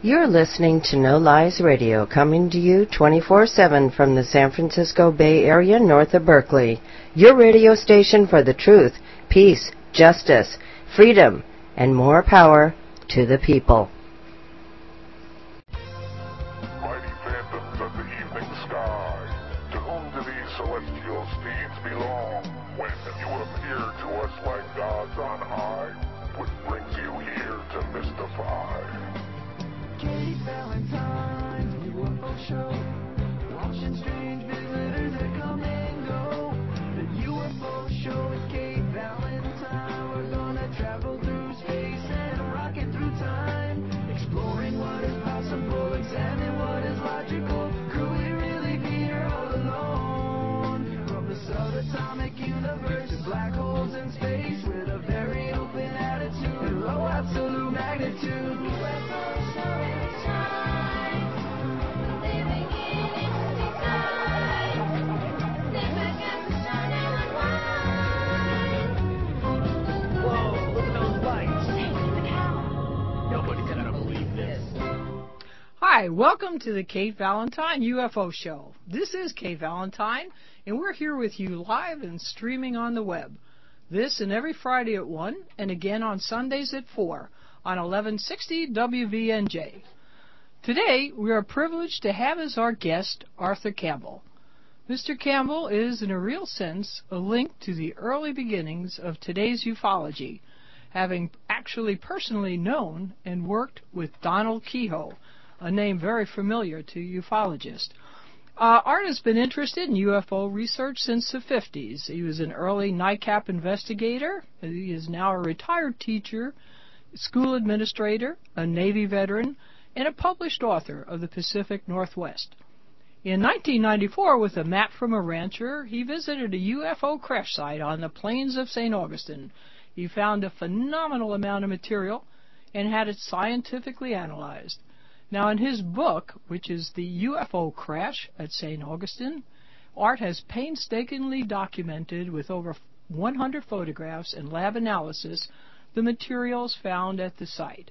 You're listening to No Lies Radio, coming to you 24 7 from the San Francisco Bay Area north of Berkeley. Your radio station for the truth, peace, justice, freedom, and more power to the people. Hi, welcome to the Kate Valentine UFO Show. This is Kate Valentine, and we're here with you live and streaming on the web. This and every Friday at 1, and again on Sundays at 4 on 1160 WVNJ. Today, we are privileged to have as our guest Arthur Campbell. Mr. Campbell is, in a real sense, a link to the early beginnings of today's ufology, having actually personally known and worked with Donald Keyhoe, a name very familiar to ufologists. Uh, Art has been interested in UFO research since the 50s. He was an early NICAP investigator. He is now a retired teacher, school administrator, a Navy veteran, and a published author of the Pacific Northwest. In 1994, with a map from a rancher, he visited a UFO crash site on the plains of St. Augustine. He found a phenomenal amount of material and had it scientifically analyzed. Now, in his book, which is The UFO Crash at St. Augustine, Art has painstakingly documented with over 100 photographs and lab analysis the materials found at the site.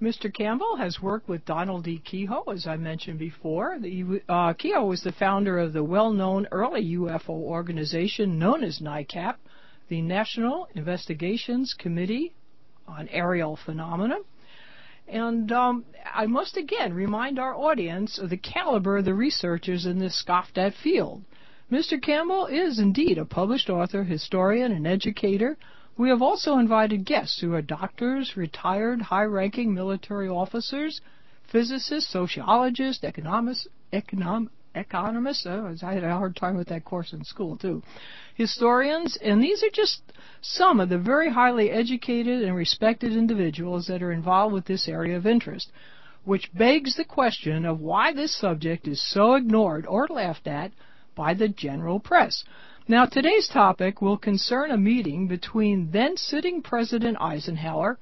Mr. Campbell has worked with Donald D. Keyhoe, as I mentioned before. The, uh, Keyhoe was the founder of the well-known early UFO organization known as NICAP, the National Investigations Committee on Aerial Phenomena. And um, I must again remind our audience of the caliber of the researchers in this scoffed at field. Mr. Campbell is indeed a published author, historian, and educator. We have also invited guests who are doctors, retired, high ranking military officers, physicists, sociologists, economists, econom, economists. Oh, I had a hard time with that course in school, too. Historians, and these are just some of the very highly educated and respected individuals that are involved with this area of interest, which begs the question of why this subject is so ignored or laughed at by the general press. Now, today's topic will concern a meeting between then sitting President Eisenhower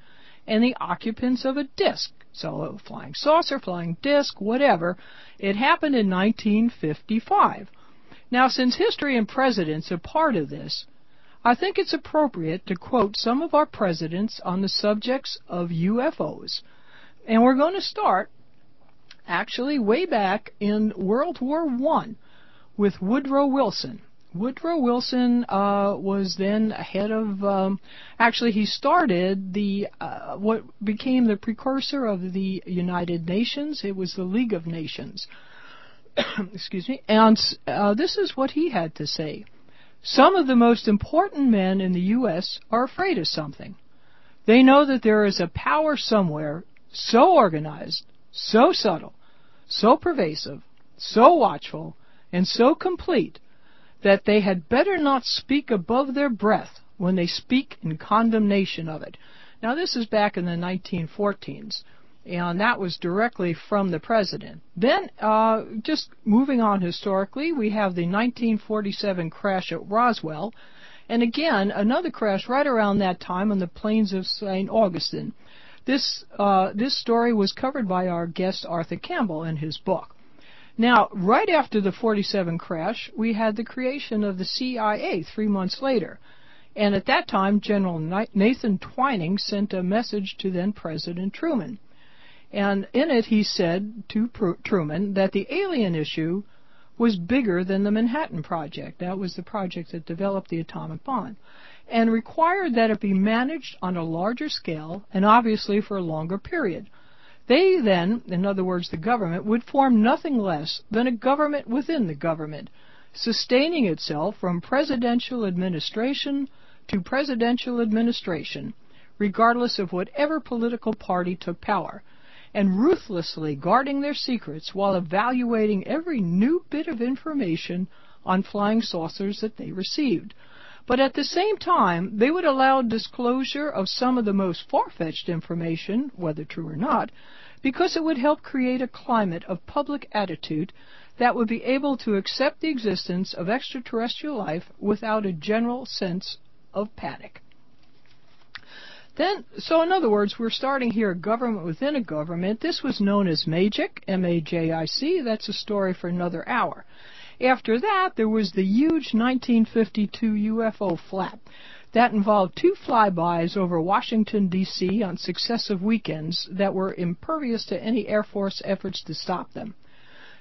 and the occupants of a disc. So, flying saucer, flying disc, whatever. It happened in 1955. Now, since history and presidents are part of this, I think it's appropriate to quote some of our presidents on the subjects of UFOs. And we're going to start actually way back in World War I with Woodrow Wilson. Woodrow Wilson uh, was then head of. Um, actually, he started the uh, what became the precursor of the United Nations. It was the League of Nations. Excuse me. And uh, this is what he had to say. Some of the most important men in the U.S. are afraid of something. They know that there is a power somewhere so organized, so subtle, so pervasive, so watchful, and so complete that they had better not speak above their breath when they speak in condemnation of it. Now, this is back in the 1914s, and that was directly from the president. Then, uh, just moving on historically, we have the 1947 crash at Roswell, and again, another crash right around that time on the plains of St. Augustine. This, uh, this story was covered by our guest Arthur Campbell in his book. Now, right after the 47 crash, we had the creation of the CIA three months later. And at that time, General Nathan Twining sent a message to then President Truman. And in it, he said to Truman that the alien issue was bigger than the Manhattan Project. That was the project that developed the atomic bomb. And required that it be managed on a larger scale and obviously for a longer period. They then, in other words, the government, would form nothing less than a government within the government, sustaining itself from presidential administration to presidential administration, regardless of whatever political party took power, and ruthlessly guarding their secrets while evaluating every new bit of information on flying saucers that they received. But at the same time, they would allow disclosure of some of the most far-fetched information, whether true or not, because it would help create a climate of public attitude that would be able to accept the existence of extraterrestrial life without a general sense of panic. Then, so in other words, we're starting here a government within a government. This was known as MAJIC, M-A-J-I-C. That's a story for another hour. After that, there was the huge 1952 UFO flap. That involved two flybys over Washington, D.C. on successive weekends that were impervious to any Air Force efforts to stop them.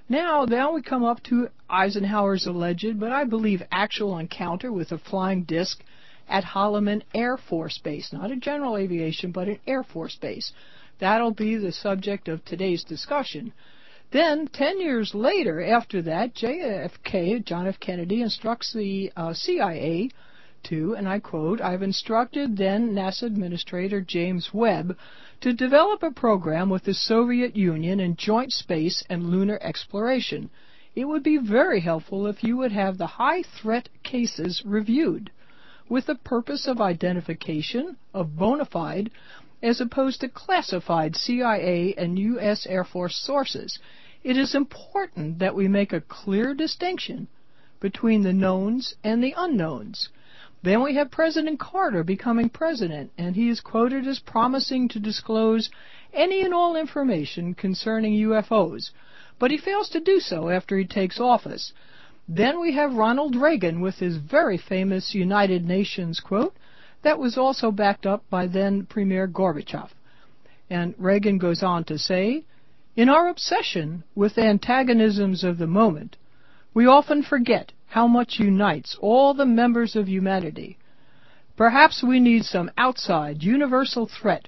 Now, now we come up to Eisenhower's alleged, but I believe actual encounter with a flying disc at Holloman Air Force Base. Not a general aviation, but an Air Force base. That'll be the subject of today's discussion. Then, ten years later, after that, JFK, John F. Kennedy, instructs the uh, CIA to, and I quote, I've instructed then NASA Administrator James Webb to develop a program with the Soviet Union in joint space and lunar exploration. It would be very helpful if you would have the high threat cases reviewed with the purpose of identification of bona fide as opposed to classified CIA and U.S. Air Force sources it is important that we make a clear distinction between the knowns and the unknowns. Then we have President Carter becoming president, and he is quoted as promising to disclose any and all information concerning UFOs, but he fails to do so after he takes office. Then we have Ronald Reagan with his very famous United Nations quote that was also backed up by then Premier Gorbachev. And Reagan goes on to say, in our obsession with antagonisms of the moment, we often forget how much unites all the members of humanity. Perhaps we need some outside, universal threat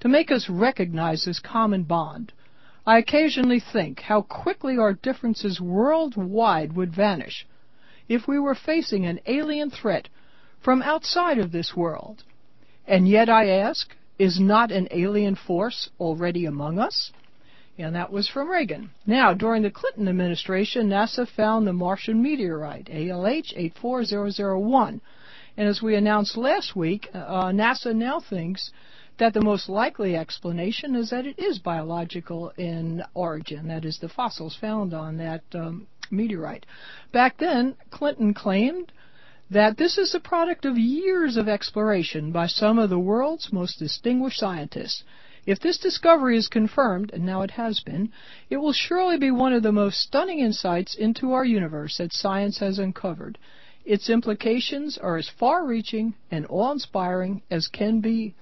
to make us recognize this common bond. I occasionally think how quickly our differences worldwide would vanish if we were facing an alien threat from outside of this world. And yet I ask, is not an alien force already among us? and that was from Reagan. Now, during the Clinton administration, NASA found the Martian meteorite, ALH 84001. And as we announced last week, uh, NASA now thinks that the most likely explanation is that it is biological in origin, that is, the fossils found on that um, meteorite. Back then, Clinton claimed that this is the product of years of exploration by some of the world's most distinguished scientists. If this discovery is confirmed, and now it has been, it will surely be one of the most stunning insights into our universe that science has uncovered. Its implications are as far reaching and awe inspiring as can be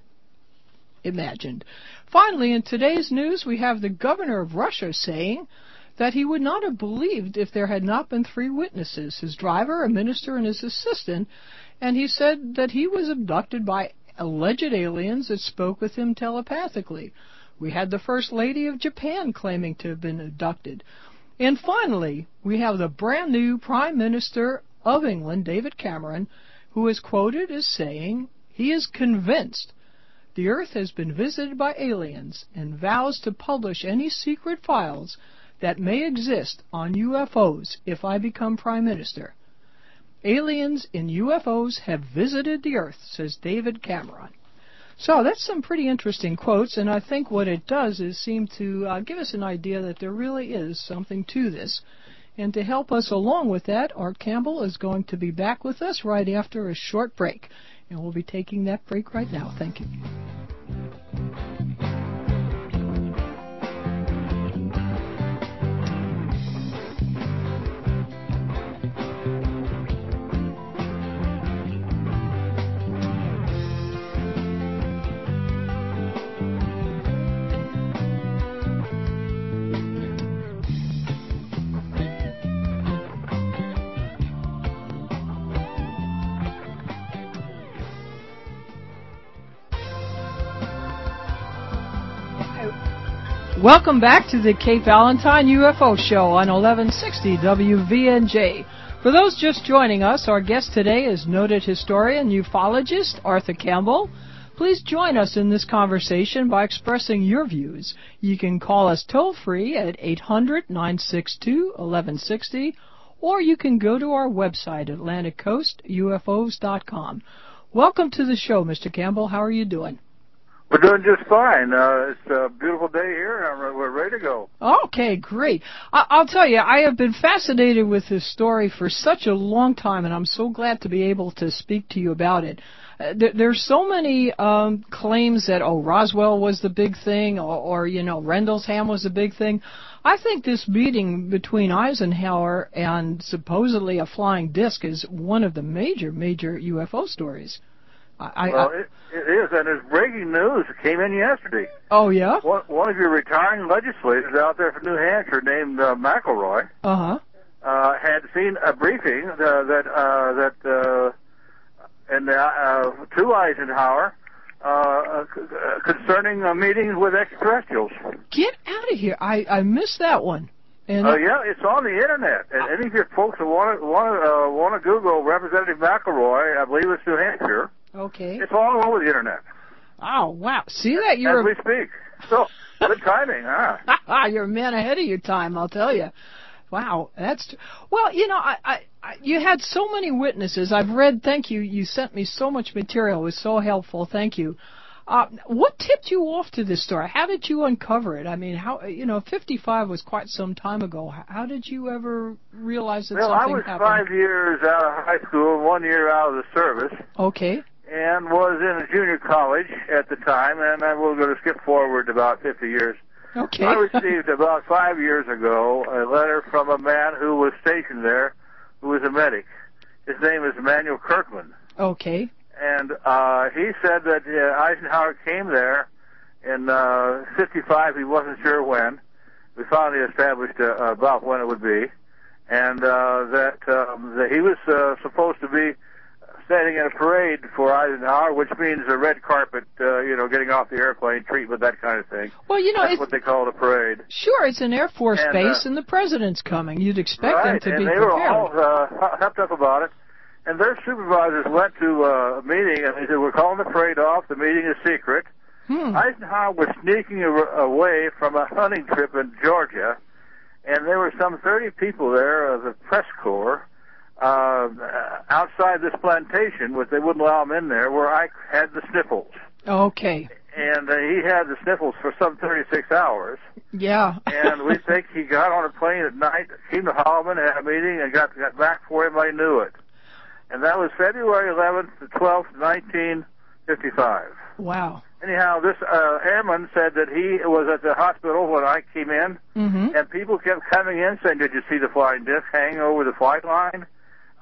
imagined. Finally, in today's news, we have the governor of Russia saying that he would not have believed if there had not been three witnesses his driver, a minister, and his assistant. And he said that he was abducted by alleged aliens that spoke with him telepathically. We had the First Lady of Japan claiming to have been abducted. And finally, we have the brand new Prime Minister of England, David Cameron, who is quoted as saying he is convinced the Earth has been visited by aliens and vows to publish any secret files that may exist on UFOs if I become Prime Minister. Aliens in UFOs have visited the Earth, says David Cameron. So that's some pretty interesting quotes, and I think what it does is seem to uh, give us an idea that there really is something to this. And to help us along with that, Art Campbell is going to be back with us right after a short break. And we'll be taking that break right now. Thank you. Welcome back to the Kate Valentine UFO Show on 1160 WVNJ. For those just joining us, our guest today is noted historian ufologist Arthur Campbell. Please join us in this conversation by expressing your views. You can call us toll free at 800 962 1160 or you can go to our website, AtlanticCoastUFOs.com. Welcome to the show, Mr. Campbell. How are you doing? We're doing just fine. Uh, it's a beautiful day here, and we're ready to go. Okay, great. I- I'll tell you, I have been fascinated with this story for such a long time, and I'm so glad to be able to speak to you about it. Uh, there, there's so many um, claims that oh Roswell was the big thing, or, or you know Rendlesham was the big thing. I think this meeting between Eisenhower and supposedly a flying disc is one of the major, major UFO stories. I, Well, I it, it is, and it's breaking news. It came in yesterday. oh yeah, One, one of your retiring legislators out there from New Hampshire named uh, McElroy uh huh, uh, had seen a briefing uh, that uh, that uh, and uh, uh, to Eisenhower uh, uh, uh, concerning uh, meetings with extraterrestrials. get out of here! I I missed that one. And Uh, yeah, it's on the internet, and any of your folks who want to want to uh, want to Google Representative McElroy, I believe it's New Hampshire. Okay. It's all over the internet Oh wow! See that you're as we speak. So good timing, huh? you're a man ahead of your time. I'll tell you. Wow, that's well. You know, I, I, I you had so many witnesses. I've read. Thank you. You sent me so much material. It was so helpful. Thank you. Uh, what tipped you off to this story? How did you uncover it? I mean, how you know, 55 was quite some time ago. How, did you ever realize that Well, I was happened? five years out of high school, one year out of the service, Okay. And was in a junior college at the time. And I will go to skip forward about 50 years. Okay. I received about five years ago a letter from a man who was stationed there, who was a medic. His name is Emmanuel Kirkland. okay. and uh, he said that uh, Eisenhower came there in uh, 55. He wasn't sure when. We finally established uh, about when it would be, and uh, that um, that he was uh, supposed to be standing in a parade for Eisenhower, which means a red carpet, uh, you know, getting off the airplane, treatment, that kind of thing. Well, you know, That's what they call a parade. sure, it's an Air Force And, base, uh, and the president's coming. You'd expect right, them to and be they prepared. were all uh, up about it. And their supervisors went to uh, a meeting, and they said, "We're calling the parade off. The meeting is secret." Hmm. Eisenhower was sneaking away from a hunting trip in Georgia, and there were some 30 people there of the press corps uh, outside this plantation, which they wouldn't allow him in there, where I had the sniffles. Okay. And uh, he had the sniffles for some 36 hours. Yeah. And we think he got on a plane at night, came to Holloman, had a meeting, and got, got back before anybody knew it. And that was February 11th to 12th, 1955. wow. Anyhow, this uh, airman said that he was at the hospital when I came in, Mm-hmm. and people kept coming in saying, "Did you see the flying disc hanging over the flight line?"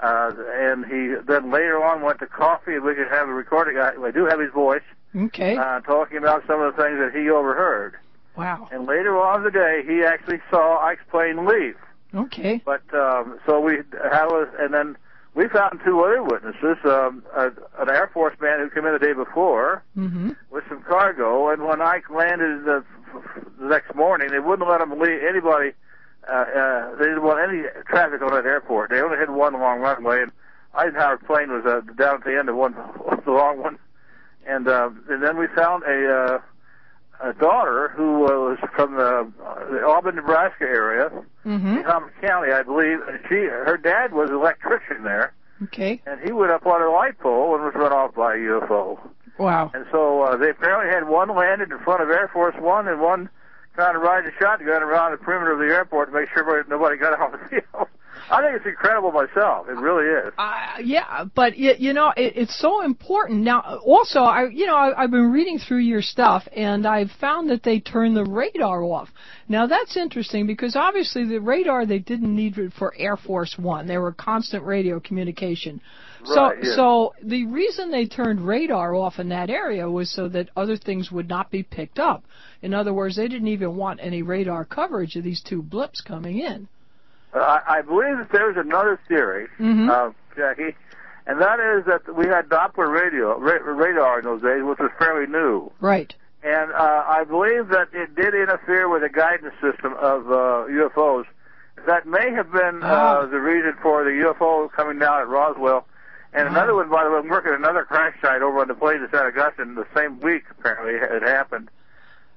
Uh, and he then later on went to coffee, and we could have a recording. I, I do have his voice Okay. uh, talking about some of the things that he overheard. wow. And later on in the day, he actually saw Ike's plane leave. Okay. But um, so we had was, and then we found two other witnesses, um, a, an Air Force man who came in the day before Mm-hmm. with some cargo, and when Ike landed the, the next morning, they wouldn't let him leave anybody. Uh, uh, they didn't want any traffic on that airport. They only had one long runway, and Eisenhower's plane was uh, down at the end of one, of the long one. And uh, and then we found a uh, a daughter who was from the, the Auburn, Nebraska area, Mm-hmm. Thomas County, I believe. And she, her dad was an electrician there, Okay. and he went up on a light pole and was run off by a UFO. Wow. And so uh, they apparently had one landed in front of Air Force One and one kind of riding a shotgun around the perimeter of the airport to make sure nobody got off the field. I think it's incredible myself. It really is. Uh, yeah, but y you know, it, it's so important. Now, also, I, you know, I, I've been reading through your stuff, and I've found that they turn the radar off. Now, that's interesting because obviously the radar they didn't need for Air Force One. They were constant radio communication. So, Right, yeah. so the reason they turned radar off in that area was so that other things would not be picked up. In other words, they didn't even want any radar coverage of these two blips coming in. Uh, I, I believe that there's another theory, Mhm. uh, Jackie, and that is that we had Doppler radio ra- radar in those days, which was fairly new. Right. and uh, I believe that it did interfere with the guidance system of uh, UFOs. That may have been Ah. uh, the reason for the UFO coming down at Roswell. And another one, by the way, I'm working another crash site over on the plains of San Augustine the same week, apparently, it happened.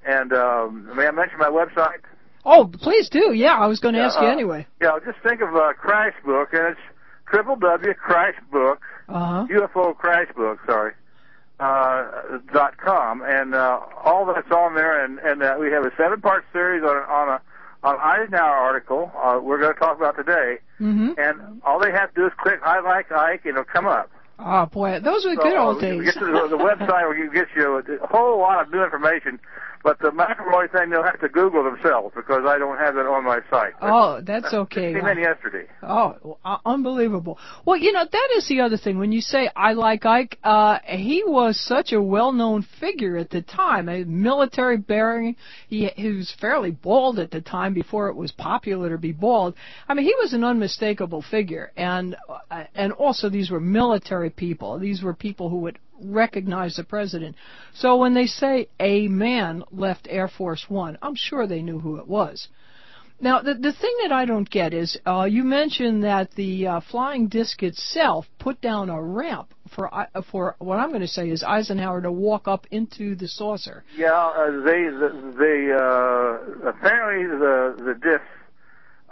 And um, may I mention my website? Oh, please do. Yeah, I was going to ask you uh, anyway. Yeah, just think of uh, Crash Book, and it's triple W Crash Book, Uh huh. UFO Crash Book, sorry, uh, dot com, and uh, all that's on there. And and uh, we have a seven part series on on a on Eisenhower article uh, we're going to talk about today. hmm And all they have to do is click I like Ike, and it'll come up. Oh boy, those were the So, good old uh, you days. Get to the, the website where you get you a whole lot of new information. But the McElroy thing, they'll have to Google themselves because I don't have it on my site. But Oh, that's okay. Came in yesterday. Oh, uh, unbelievable. Well, you know, that is the other thing. When you say I like Ike, uh, he was such a well-known figure at the time, a military bearing. He, he was fairly bald at the time before it was popular to be bald. I mean, he was an unmistakable figure. And, uh, and also these were military people. These were people who would recognize the president. So when they say a man left Air Force One, I'm sure they knew who it was. Now, the the thing that I don't get is uh, you mentioned that the uh, flying disc itself put down a ramp for I- for what I'm going to say is Eisenhower to walk up into the saucer. Yeah, uh, they the, they uh, apparently the the disc,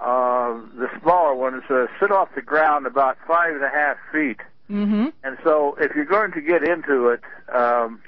uh, the smaller ones, uh, sit off the ground about five and a half feet, Mm-hmm. and so if you're going to get into it, um,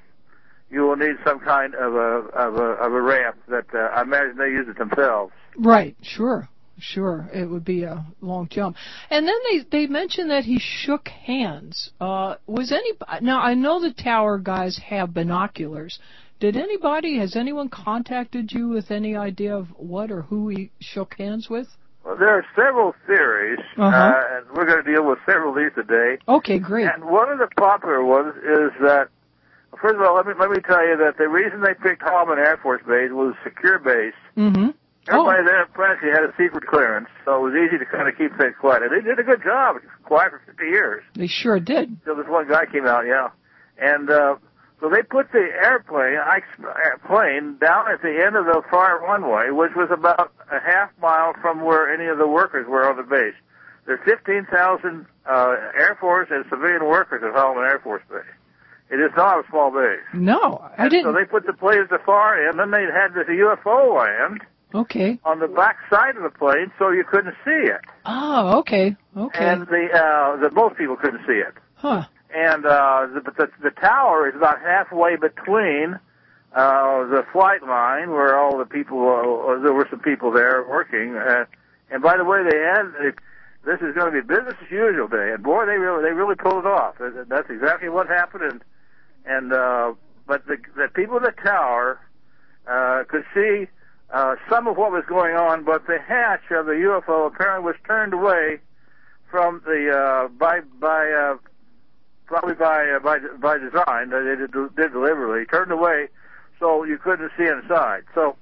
you will need some kind of a of a of a ramp that uh, I imagine they use it themselves. Right. Sure. Sure. It would be a long jump. And then they they mentioned that he shook hands. Uh, was any now I know the tower guys have binoculars. Did anybody has anyone contacted you with any idea of what or who he shook hands with? Well, there are several theories, Uh-huh. uh, and we're going to deal with several of these today. Okay, great. And one of the popular ones is that, first of all, let me let me tell you that the reason they picked Holloman Air Force Base was a secure base. Mm-hmm. Everybody there apparently had a secret clearance, so it was easy to kind of keep things quiet. And they did a good job, quiet for 50 years. They sure did. Till this one guy came out, yeah. And uh, so they put the airplane, plane, down at the end of the far runway, which was about a half mile from where any of the workers were on the base. There's 15,000 uh, Air Force and civilian workers at Holloman Air Force Base. It is not a small base. No, I And didn't. So they put the plane at the far end, then they had the UFO land okay. on the back side of the plane, so you couldn't see it, Oh, okay. Okay. and the uh, the most people couldn't see it. huh. And uh, the, the the tower is about halfway between uh, the flight line where all the people uh, there were some people there working. Uh, and by the way, they had it, this is going to be business as usual day, and boy, they really they really pulled it off. That's exactly what happened, and and uh, but the the people in the tower uh, could see uh, some of what was going on, but the hatch of the UFO apparently was turned away from the uh, by by uh, probably by uh, by by design. They did, did deliberately turned away, so you couldn't see inside. So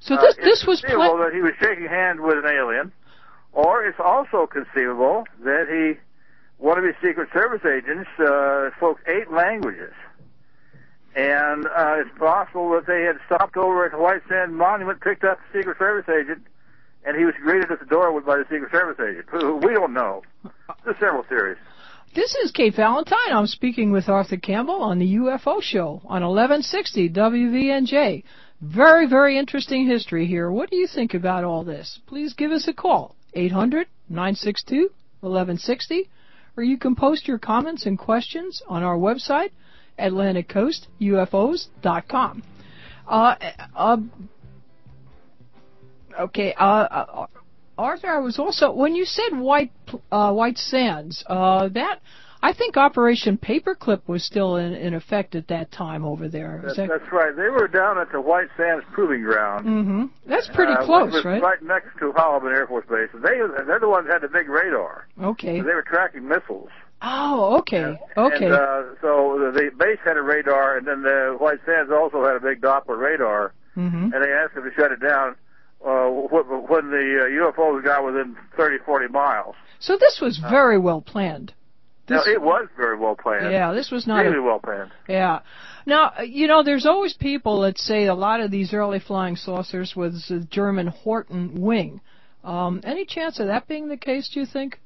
So uh, this it's this was conceivable pla- that he was shaking hands with an alien, or it's also conceivable that he one of his Secret Service agents uh, spoke eight languages. And uh, it's possible that they had stopped over at the White Sand Monument, picked up the Secret Service agent, and he was greeted at the door by the Secret Service agent. Who we don't know. There's several theories. This is Kate Valentine. I'm speaking with Arthur Campbell on the UFO show on 1160 WVNJ. Very, very interesting history here. What do you think about all this? Please give us a call. 800 962 1160 or you can post your comments and questions on our website, AtlanticCoastUFOs.com. Uh, uh, okay, uh, uh, Arthur, I was also when you said White uh, White Sands, uh, that I think Operation Paperclip was still in, in effect at that time over there. That, that, that's right. They were down at the White Sands Proving Ground. hmm That's pretty uh, close, right? Right next to Holloman Air Force Base. They, they're the ones that had the big radar. Okay. They were tracking missiles. Oh, okay, okay. And uh, so the, base had a radar, and then the White Sands also had a big Doppler radar. hmm And they asked them to shut it down uh, when the uh, UFOs got within 30, 40 miles. So this was very well planned. This, now, it was very well planned. yeah, this was not really a, well planned. yeah. Now, uh, you know, there's always people that say a lot of these early flying saucers was the German Horten wing. Um, any chance of that being the case, do you think?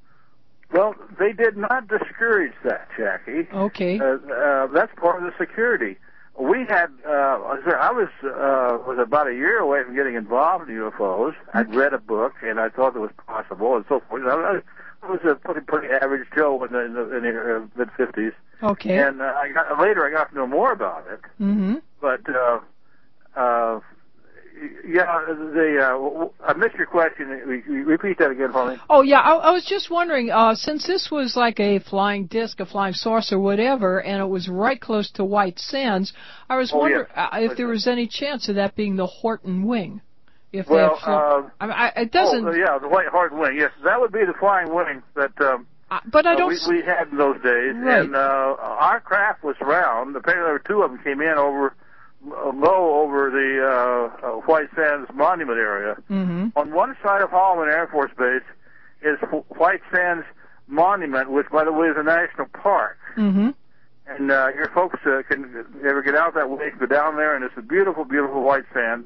Well, they did not discourage that, Jackie. Okay. Uh, uh, that's part of the security. We had, uh, I was, uh, was about a year away from getting involved in UFOs. I'd read a book and I thought it was possible and so forth. I, I was a pretty, pretty average Joe in the, in the, in the uh, mid fifties. Okay. And, uh, I got, later I got to know more about it. mm-hmm. But, uh, uh, yeah, the, uh, I missed your question. Re- re- Repeat that again for me. Oh yeah, I, I was just wondering, uh, since this was like a flying disc, a flying saucer, whatever, and it was right close to White Sands, I was Oh, wondering yes. uh, if there was any chance of that being the Horten wing. If Well, uh, I mean, I, it doesn't. Oh, yeah, the white hard wing. Yes, that would be the flying wing that um, uh, but I uh, don't. we, we had in those days. Right. And uh, our craft was round. Apparently, there were two of them came in over uh, low over the uh, uh, White Sands Monument area. hmm On one side of Holloman Air Force Base is White Sands Monument, which, by the way, is a national park. hmm And uh, your folks uh, can ever get out that way, go down there, and it's a beautiful, beautiful white sand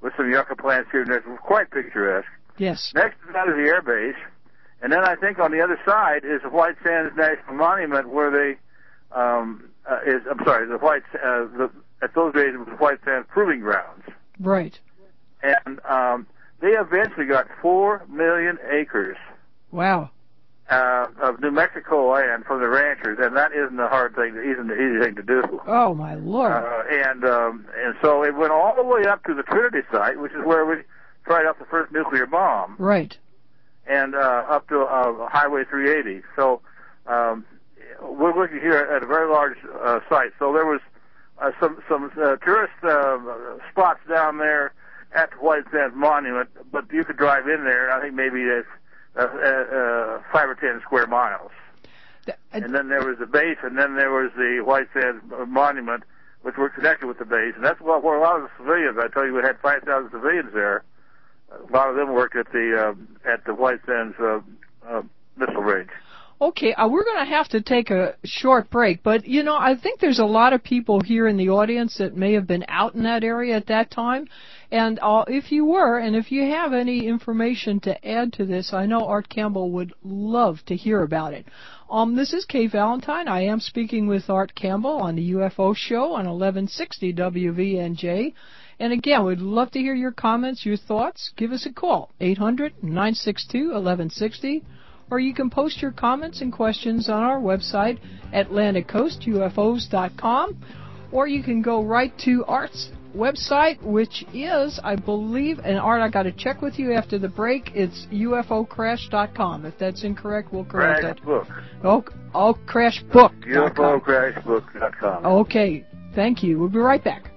with some yucca plants here and there. It's quite picturesque. Yes. Next to that is the air base, and then I think on the other side is the White Sands National Monument, where they um, uh, is. I'm sorry, the White uh, the, at those days it was White Sands Proving Grounds, Right. and um, they eventually got four million acres Wow. uh, of New Mexico land from the ranchers, and that isn't a hard thing, isn't an easy thing to do. Oh my lord. Uh, and um, and so it went all the way up to the Trinity site, which is where we tried out the first nuclear bomb, right. and uh, up to uh, Highway 380. So um, we're looking here at a very large uh, site. So there was uh, some some uh, tourist uh, spots down there at the White Sands Monument, but you could drive in there. I think maybe it's uh, uh, uh, five or ten square miles. Th- And then there was the base, and then there was the White Sands Monument, which were connected with the base. And that's what, where a lot of the civilians, I tell you, we had 5,000 civilians there. A lot of them worked at the uh, at the White Sands uh, uh, missile range. Okay, uh, we're going to have to take a short break, but you know, I think there's a lot of people here in the audience that may have been out in that area at that time. And uh, if you were, and if you have any information to add to this, I know Art Campbell would love to hear about it. Um, this is Kay Valentine. I am speaking with Art Campbell on the UFO show on 1160 WVNJ. And again, we'd love to hear your comments, your thoughts. Give us a call, 800 962 1160 or you can post your comments and questions on our website, AtlanticCoastUFOs.com, or you can go right to Art's website, which is, I believe, and Art, I got to check with you after the break. It's UFOCrash.com. If that's incorrect, we'll correct Crash that. Book. Oh, oh, crashbook.com. UFOCrashBook.com. Okay, thank you. We'll be right back.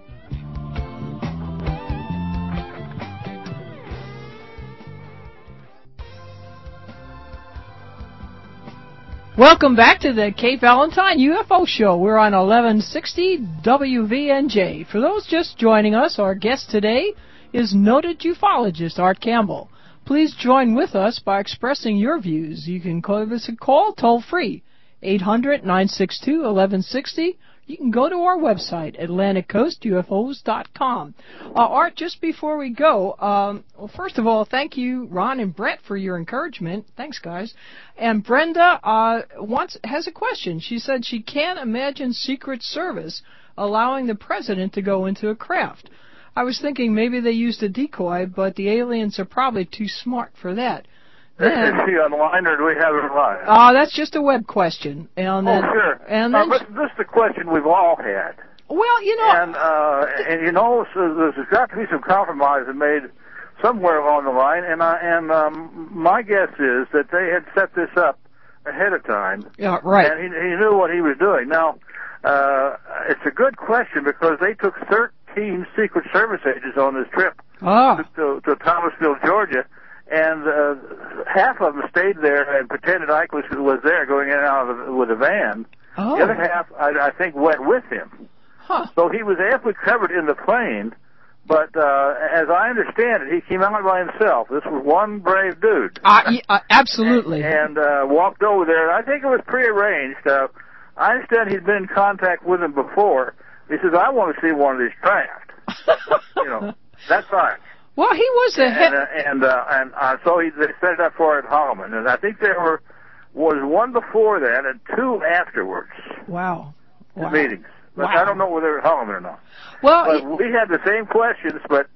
Welcome back to the Kate Valentine UFO Show. We're on 1160 WVNJ. For those just joining us, our guest today is noted ufologist Art Campbell. Please join with us by expressing your views. You can give us a call toll free, 800 962 1160. You can go to our website, AtlanticCoastUFOs.com. Uh, Art, just before we go, um, well, first of all, thank you, Ron and Brett, for your encouragement. Thanks, guys. And Brenda uh, wants has a question. She said she can't imagine Secret Service allowing the president to go into a craft. I was thinking maybe they used a decoy, but the aliens are probably too smart for that. Is Then, she online or do we have her live? uh, that's just a web question. And then, oh, sure. And Uh, then, but this is a question we've all had. well, you know, And uh, and you know, so there's got to be some compromise made somewhere along the line. And I, and um, my guess is that they had set this up ahead of time, yeah, right. and he, he knew what he was doing. Now, uh, it's a good question because they took 13 Secret Service agents on this trip Ah, to, to Thomasville, Georgia, and uh, half of them stayed there and pretended Ike was, was there, going in and out of, with a van. oh, The other half, I, I think, went with him. huh. So he was amply covered in the plane, But uh, as I understand it, he came out by himself. This was one brave dude. Uh, uh, absolutely. and uh, walked over there. I think it was prearranged. Uh, I understand he's been in contact with him before. He says, "I want to see one of these craft." you know, that's fine. Well, he was And head. uh, and uh, and uh, so he they set it up for at Holloman, and I think there were was one before that and two afterwards wow. the Wow. meetings. But Wow. I don't know whether at Holloman or not. Well, But y- we had the same questions, but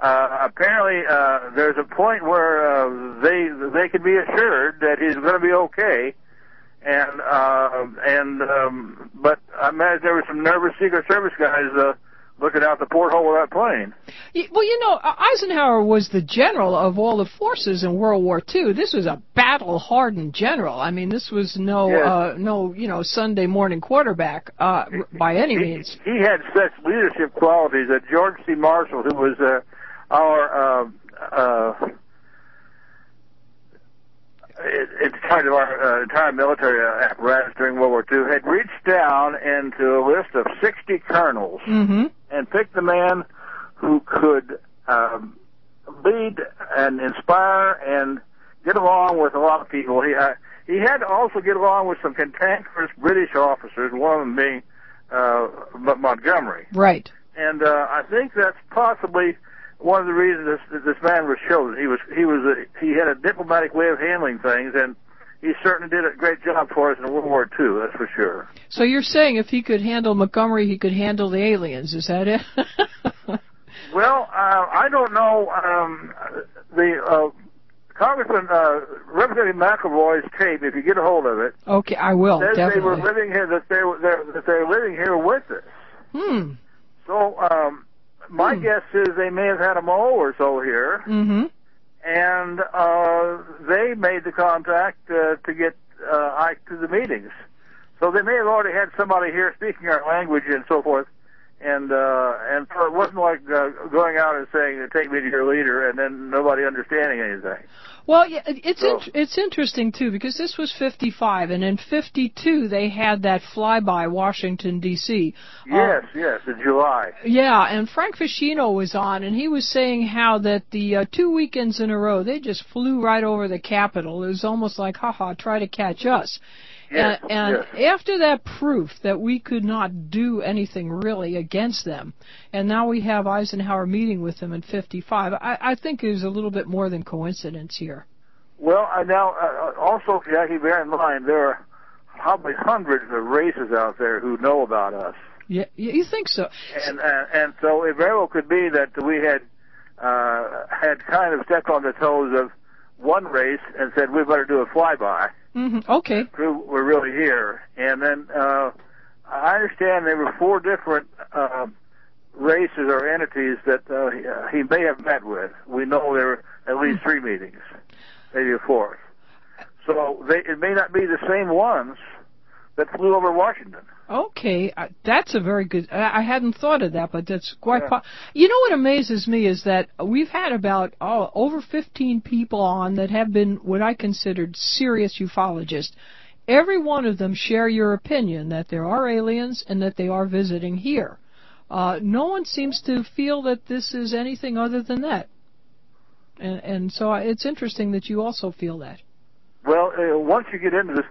uh, apparently uh, there's a point where uh, they they can be assured that he's going to be okay. And uh, and um, but I imagine there were some nervous Secret Service guys uh, looking out the porthole of that plane. well, you know, uh, Eisenhower was the general of all the forces in World War II. This was a battle-hardened general. I mean, this was no, Yes. uh, no, you know, Sunday morning quarterback uh, by any He, means. he had such leadership qualities that George C. Marshall, who was uh, our uh, uh, in in charge of our uh, entire military apparatus during World War II, had reached down into a list of 60 colonels Mm-hmm. and picked the man who could um, lead and inspire and get along with a lot of people. He uh, he had to also get along with some cantankerous British officers, one of them being uh, Montgomery. Right. And uh, I think that's possibly one of the reasons this, this man was chosen. He was he was a, he had a diplomatic way of handling things, and he certainly did a great job for us in World War II. That's for sure. So you're saying if he could handle Montgomery, he could handle the aliens? Is that it? Well, uh, I don't know. Um, the uh, Congressman uh, Representative McElroy's tape, if you get a hold of it, okay, I will says they were living here. That they were they're, that they're living here with us. Hmm. So um, my Hmm. guess is they may have had a mole or so here, Mm-hmm. and uh, they made the contact uh, to get uh, Ike to the meetings. So they may have already had somebody here speaking our language and so forth. And uh, and so it wasn't like uh, going out and saying, "Take me to your leader," and then nobody understanding anything. Well, yeah, it- it's So- int- it's interesting too because this was 55, and in 52 they had that flyby Washington D.C. Uh, Yes, yes, in July. Yeah, and Frank Feschino was on, and he was saying how that the uh, two weekends in a row they just flew right over the Capitol. It was almost like, haha, try to catch us. Yes, and and yes. after that proof that we could not do anything really against them, and now we have Eisenhower meeting with them in 55, I, I think there's a little bit more than coincidence here. Well, I now uh, also, Jackie, bear in mind there are probably hundreds of races out there who know about us. Yeah, you think so? and uh, and so it very well could be that we had uh, had kind of stepped on the toes of one race and said we better do a flyby. Hmm Okay. Prove we're really here, and then uh, I understand there were four different uh, races or entities that uh, he- he may have met with. We know there were at least three meetings, maybe a fourth. So they, it may not be the same ones that flew over Washington. Okay, uh, that's a very good. I, I hadn't thought of that, but that's quite. Yeah. Po- you know what amazes me is that we've had about oh, over 15 people on that have been what I considered serious ufologists. Every one of them share your opinion that there are aliens and that they are visiting here. Uh, no one seems to feel that this is anything other than that. And, and so it's interesting that you also feel that. Well, uh, once you get into this,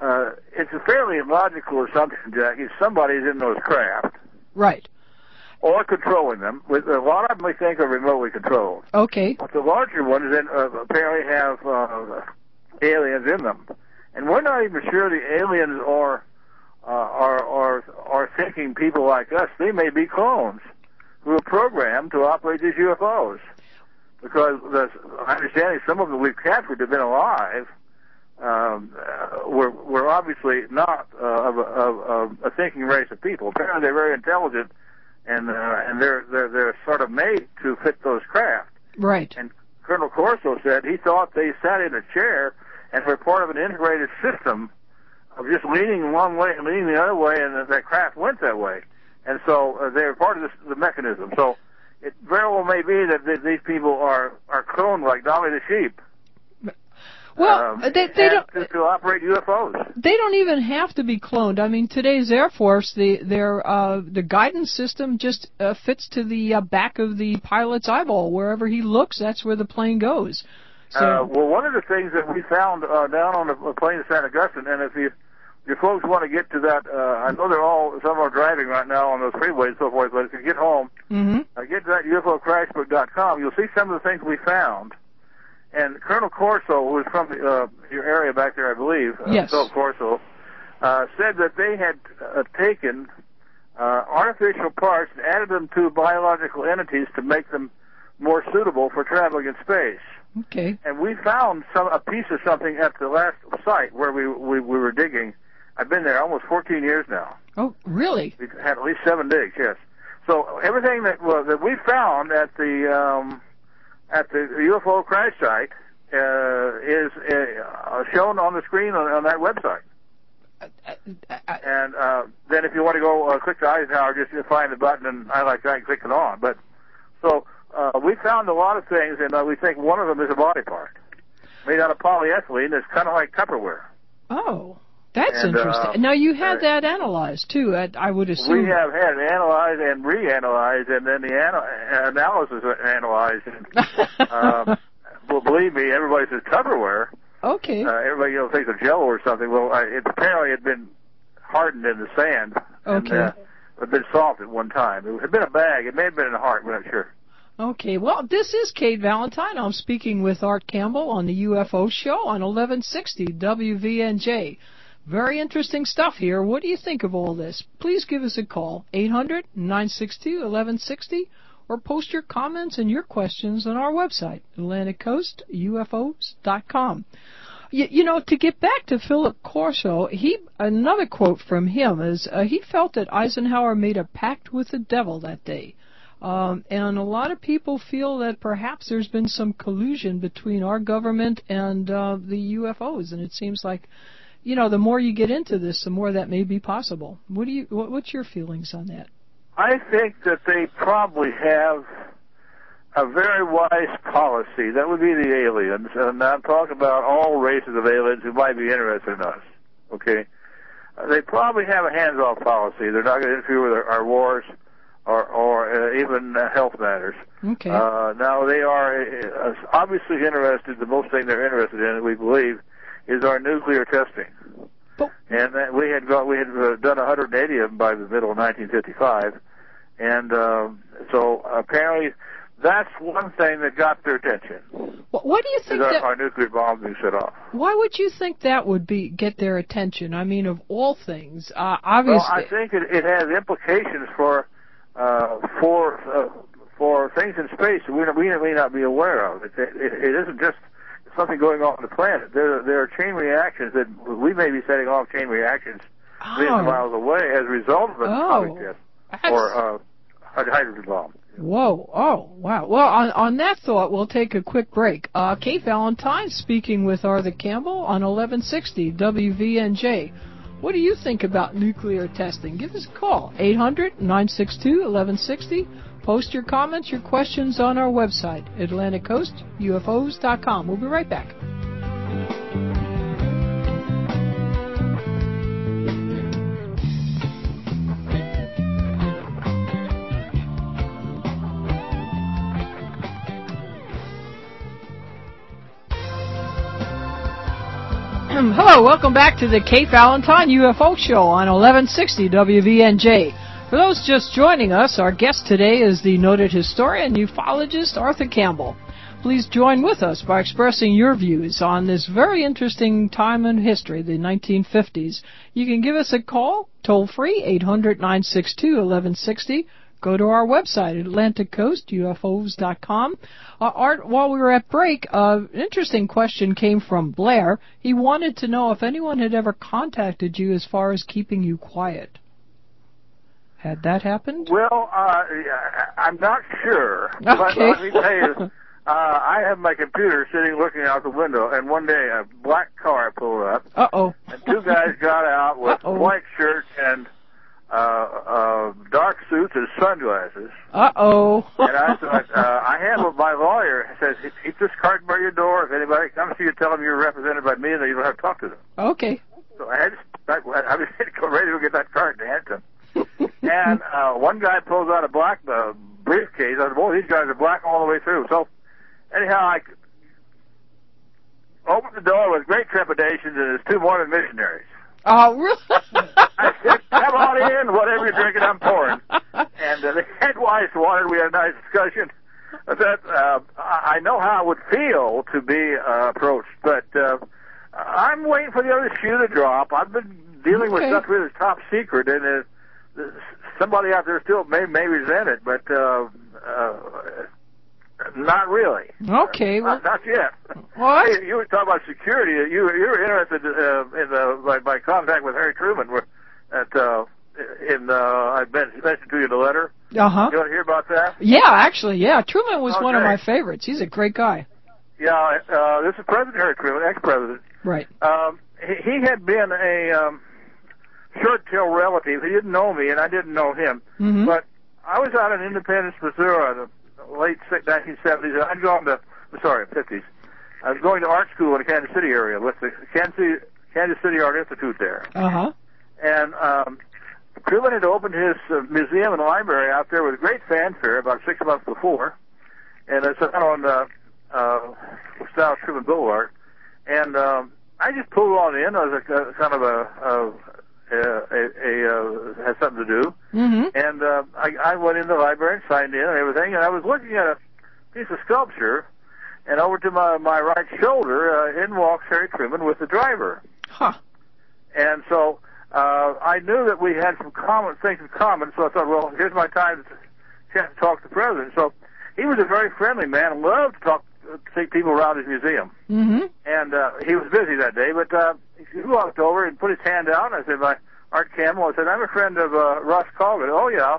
uh, it's a fairly logical assumption, Jack. If somebody's in those craft Right. or controlling them, with a lot of them we think are remotely controlled. Okay. But the larger ones then uh, apparently have uh, aliens in them, and we're not even sure the aliens are uh, are are are thinking people like us. They may be clones who are programmed to operate these UFOs. Because the, I understand some of them we've captured have been alive. Um, uh, we're we're obviously not uh, of, a, of, a thinking race of people. Apparently, they're very intelligent, and uh, and they're they're they're sort of made to fit those craft. Right. And Colonel Corso said he thought they sat in a chair and were part of an integrated system of just leaning one way and leaning the other way, and that, that craft went that way. And so uh, they're part of this, the mechanism. So it very well may be that th- these people are are cloned like Dolly the sheep. Well, um, they- they don't- to, to operate UFOs. They don't even have to be cloned. I mean, today's Air Force, the their uh, the guidance system just uh, fits to the uh, back of the pilot's eyeball. Wherever he looks, that's where the plane goes. So, Uh, well, one of the things that we found uh, down on the plane of San Augustine, and if you your folks want to get to that, uh, I know they're all some of them are driving right now on those freeways and so forth. But if you get home, hmm uh, get to that UFOcrashbook.com, you'll see some of the things we found. And Colonel Corso, who was from uh, your area back there, I believe, uh, Yes. Philip Corso, uh, said that they had uh, taken uh, artificial parts and added them to biological entities to make them more suitable for traveling in space okay. and we found some a piece of something at the last site where we we, we were digging. I've been there almost 14 years now. Oh, really? We've had at least seven digs, yes. So everything that well, that we found at the um, at the UFO crash site uh, is uh, shown on the screen on, on that website. Uh, uh, uh, And uh, then if you want to go uh, click to Eisenhower, just you find the button, and I like that, and click it on. But so uh, we found a lot of things, and uh, we think one of them is a body part made out of polyethylene. That's kind of like Tupperware. oh, that's And, uh, interesting. now you had uh, that analyzed too. I, I would assume. We have had it analyzed and reanalyzed, and then the ana- analysis analyzed. And, um, well, believe me, everybody says Tupperware. okay. Uh, everybody you know thinks of Jello or something. Well, I, it apparently had been hardened in the sand. And, Okay. uh, had been soft at one time. It had been a bag. It may have been in a heart. We're not sure. Okay, well, this is Kate Valentine. I'm speaking with Art Campbell on the UFO show on 1160 WVNJ. Very interesting stuff here. What do you think of all this? Please give us a call, 800 962 1160, or post your comments and your questions on our website, AtlanticCoastUFOs.com. You, you know, to get back to Philip Corso, he another quote from him is uh, he felt that Eisenhower made a pact with the devil that day. Um, and a lot of people feel that perhaps there's been some collusion between our government and uh, the UFOs, and it seems like, you know, the more you get into this, the more that may be possible. What do you? What, what's your feelings on that? I think that they probably have a very wise policy. That would be the aliens, and I'm talking about all races of aliens who might be interested in us. Okay, uh, they probably have a hands-off policy. They're not going to interfere with our, our wars or, or uh, even uh, health matters. Okay. Uh, now they are uh, obviously interested. The most thing they're interested in, we believe, is our nuclear testing. And that we had got, we had uh, done 180 of them by the middle of 1955, and um, so apparently that's one thing that got their attention. What, what do you think our, that? our nuclear bombs being set off. Why would you think that would be get their attention? I mean, of all things, uh, Well, obviously. I think it, it has implications for uh, for uh, for things in space that we, we may not be aware of. It, it, it isn't just something going on on the planet. There there are chain reactions that we may be setting off chain reactions millions of oh, miles away as a result of an Oh. atomic test that's- or uh, a hydrogen bomb. Whoa! Oh, wow. Well, on on that thought, we'll take a quick break. Uh, Kate Valentine speaking with Arthur Campbell on 1160 WVNJ. What do you think about nuclear testing? Give us a call, 800 962 1160. Post your comments, your questions on our website, AtlanticCoastUFOs.com. We'll be right back. Hello, welcome back to the Kate Valentine UFO Show on 1160 WVNJ. For those just joining us, our guest today is the noted historian ufologist Arthur Campbell. Please join with us by expressing your views on this very interesting time in history, the 1950s. You can give us a call, toll free, 800 962 1160. Go to our website, AtlanticCoastUFOs.com. Uh, Art, while we were at break, uh, an interesting question came from Blair. He wanted to know if anyone had ever contacted you as far as keeping you quiet. Had that happened? Well, uh, I'm not sure, but Okay. let me tell you, uh, I have my computer sitting looking out the window, and one day a black car pulled up, Uh oh. and two guys got out with Uh-oh. white shirts and uh, uh, dark suits and sunglasses. Uh oh. And I thought, uh, I have my lawyer says, keep this card by your door. If anybody comes to you, tell them you're represented by me and that you don't have to talk to them. okay. So I had to, I, was ready to get that card and hand to him. and uh, one guy pulls out a black uh, briefcase. I said, "Boy, these guys are black all the way through." So, anyhow, I opened the door with great trepidation, and there's two Mormon missionaries. Oh, really? I said, "Come on in, whatever you're drinking, I'm pouring." And uh, they had ice water. We had a nice discussion. That uh, I know how it would feel to be uh, approached, but uh, I'm waiting for the other shoe to drop. I've been dealing with stuff really top secret, and somebody out there still may may resent it, but uh, uh, not really. Okay, well- not, not yet. Well, Hey, you were talking about security. You you were interested uh, in the my, my contact with Harry Truman. At uh, in uh, I mentioned mentioned to you the letter. Uh huh. You want to hear about that? Yeah, actually, yeah. Truman was one of my favorites. He's a great guy. Yeah, uh, this is President Harry Truman, ex-president. Right. Um, he, he had been a um, short-tail relative. He didn't know me, and I didn't know him. Mhm. But I was out in Independence, Missouri, in the late 1970s. and I'd gone to, sorry, 50s. I was going to art school in the Kansas City area with the Kansas City, Kansas City Art Institute there. Uh huh. And um, Truman had opened his uh, museum and library out there with great fanfare about six months before, and it's out on uh, uh, South Truman Boulevard. And um, I just pulled on in as a uh, kind of a, a, a, a, uh, had something to do, Mhm. and uh, I, I went in the library and signed in and everything, and I was looking at a piece of sculpture, and over to my my right shoulder, uh, in walks Harry Truman with the driver. Huh. And so uh, I knew that we had some common things in common. So I thought, well, here's my time to chance to talk to the president. So he was a very friendly man and loved to talk to take people around his museum. Mhm. And uh, he was busy that day, but uh, he walked over and put his hand out. And I said, "My Art Campbell." I said, "I'm a friend of uh, Ross Colvin." Oh yeah,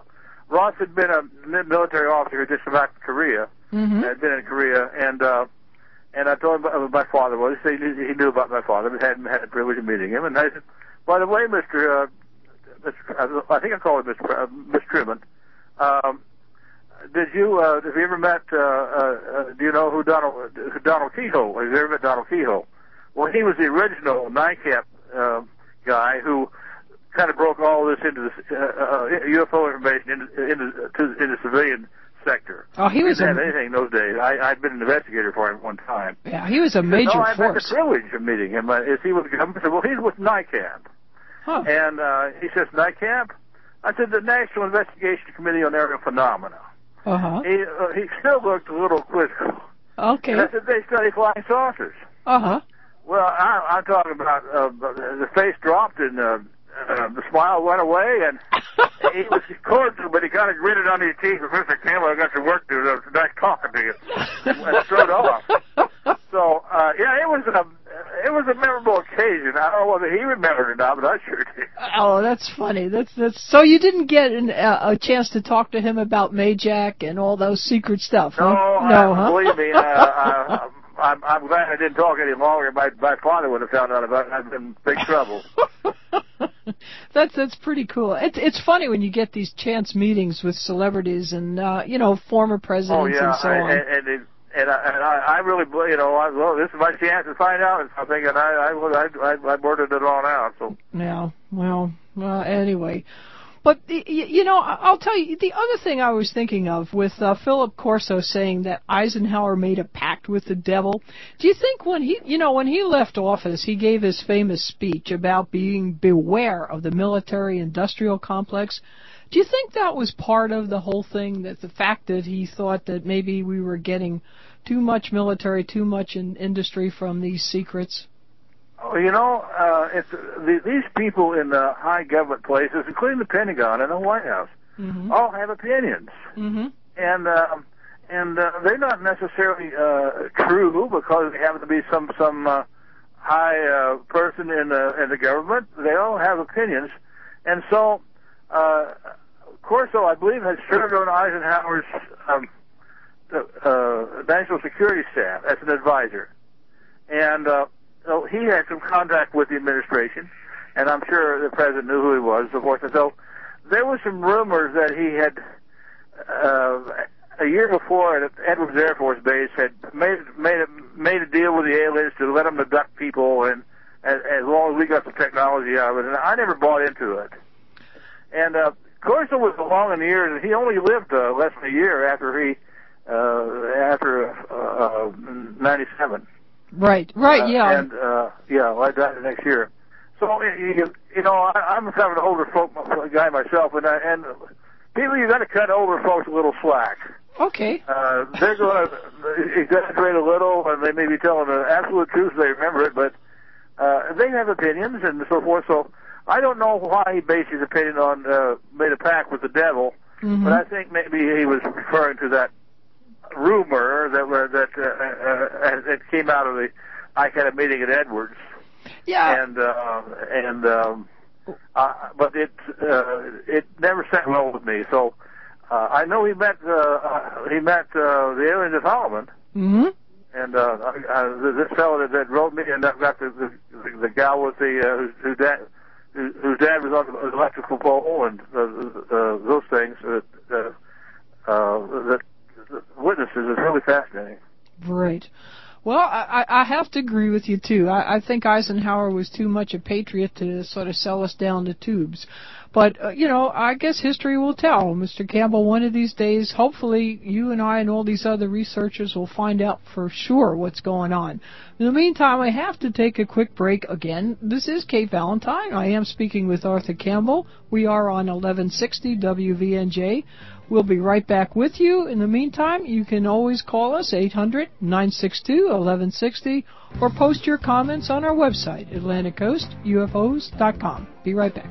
Ross had been a military officer just come back from Korea. Mhm. Had been in Korea, and uh, and I told him about my father was. He knew, he knew about my father, but hadn't had the privilege of meeting him. And I said, "By the way, Mister, uh, Mr. I think I call him Mr. Uh, Mr. Truman. Um, did you uh, have you ever met? Uh, uh, uh, do you know who Donald who Donald Keyhoe? Have you ever met Donald Keyhoe? Well, he was the original NICAP uh, guy who kind of broke all this into the uh, uh, UFO information into into, to, into civilian sector. Oh, he was didn't have anything in those days. I, I'd been an investigator for him at one time. yeah. He was a major no, I had the privilege of meeting him. Uh, is he with the government? I said, well, he's with NICAP. Huh. And uh, he says, NICAP? I said, the National Investigation Committee on Aerial Phenomena. Uh huh. He, uh, he still looked a little quizzical. Okay. And I said, they study flying saucers. Uh huh. Well, I, I'm talking about uh, the face dropped and uh, uh, the smile went away, and he was cordial, but he kind of gritted on his teeth. Mr. Campbell, I got some work to do. It was nice talking to you, and strode off. So, uh, yeah, it was a it was a memorable occasion. I don't know whether he remembered it or not, but I sure did. Oh, that's funny. That's that's. So you didn't get an, uh, a chance to talk to him about Majak and all those secret stuff, huh? No, no, I, huh? believe me, uh, I, I'm, I'm glad I didn't talk any longer. My my father would have found out about it. I'd been in big trouble. that's that's pretty cool. It's it's funny when you get these chance meetings with celebrities and uh, you know former presidents Oh yeah, and so I, on. and and, it, and, I, and I, I really, you know, I, well, this is my chance to find out something, and I, I, I, I, I blurted it all out. So Yeah. Well. Well. Anyway. But you know, I'll tell you the other thing I was thinking of with uh, Philip Corso saying that Eisenhower made a pact with the devil. Do you think when he, you know, when he left office, he gave his famous speech about being beware of the military-industrial complex? Do you think that was part of the whole thing? That the fact that he thought that maybe we were getting too much military, too much in industry from these secrets? Oh, you know, uh, it's the, these people in the high government places, including the Pentagon and the White House, Mm-hmm. all have opinions, Mm-hmm. and um, and uh, they're not necessarily uh, true because they happen to be some some uh, high uh, person in the in the government. They all have opinions, and so uh, Corso, I believe, has served on Eisenhower's um, uh, national security staff as an advisor, and uh, so he had some contact with the administration, and I'm sure the president knew who he was, so forth. And so there was some rumors that he had uh, a year before at Edwards Air Force Base had made made a made a deal with the aliens to let them abduct people and as, as long as we got the technology out of it. And I never bought into it. And uh, Corso was along in the years, and he only lived uh, less than a year after he uh, after uh, uh, '97. Right, right, Uh, yeah. And uh, yeah, well, I died the next year. So you, you know, I, I'm kind of an older folk guy myself, and I, and people, you got to cut older folks a little slack. okay. Uh, they're going to exaggerate a little, and they may be telling the absolute truth. They remember it, but uh, they have opinions and so forth. So I don't know why he based his opinion on uh, made a pact with the devil, Mhm. but I think maybe he was referring to that rumor that were- that uh, uh, that came out of the I had a meeting at Edwards, Yeah. and uh, and um, uh, but it uh, it never sat well with me. So uh, I know he met uh, uh, he met uh, the aliens at Holloman. hmm And uh, uh, this fellow that, that wrote me, and that got the the, the gal with the uh, whose, whose dad whose whose dad was on the electrical pole and uh, uh, those things that uh, uh, that witnesses is really fascinating. Right. Well, I, I have to agree with you too. I, I think Eisenhower was too much a patriot to sort of sell us down the tubes. But uh, you know, I guess history will tell, Mr. Campbell. One of these days, hopefully, you and I and all these other researchers will find out for sure what's going on. In the meantime, I have to take a quick break again. This is Kate Valentine. I am speaking with Arthur Campbell. We are on 1160 WVNJ. We'll be right back with you. In the meantime, you can always call us 800 962 1160 or post your comments on our website, AtlanticCoastUFOs.com. Be right back.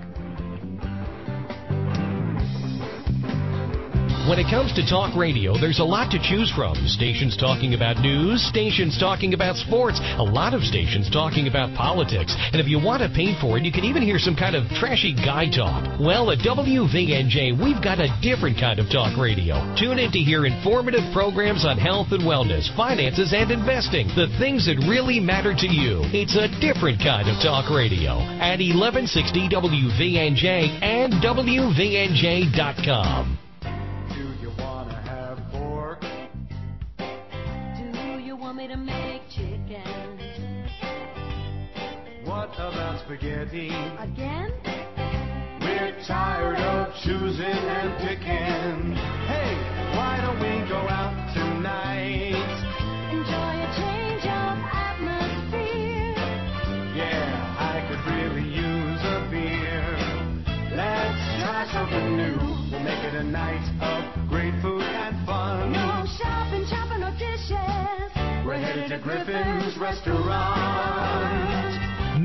When it comes to talk radio, there's a lot to choose from. Stations talking about news, stations talking about sports, a lot of stations talking about politics. And if you want to pay for it, you can even hear some kind of trashy guy talk. Well, at WVNJ, we've got a different kind of talk radio. Tune in to hear informative programs on health and wellness, finances, and investing. The things that really matter to you. It's a different kind of talk radio at 1160 WVNJ and WVNJ.com. spaghetti? again? We're tired of choosing and picking. Hey, why don't we go out tonight? Enjoy a change of atmosphere. Yeah, I could really use a beer. Let's try something new. We'll make it a night of great food and fun. No shopping, shopping, or dishes. We're headed to Griffin's Restaurant.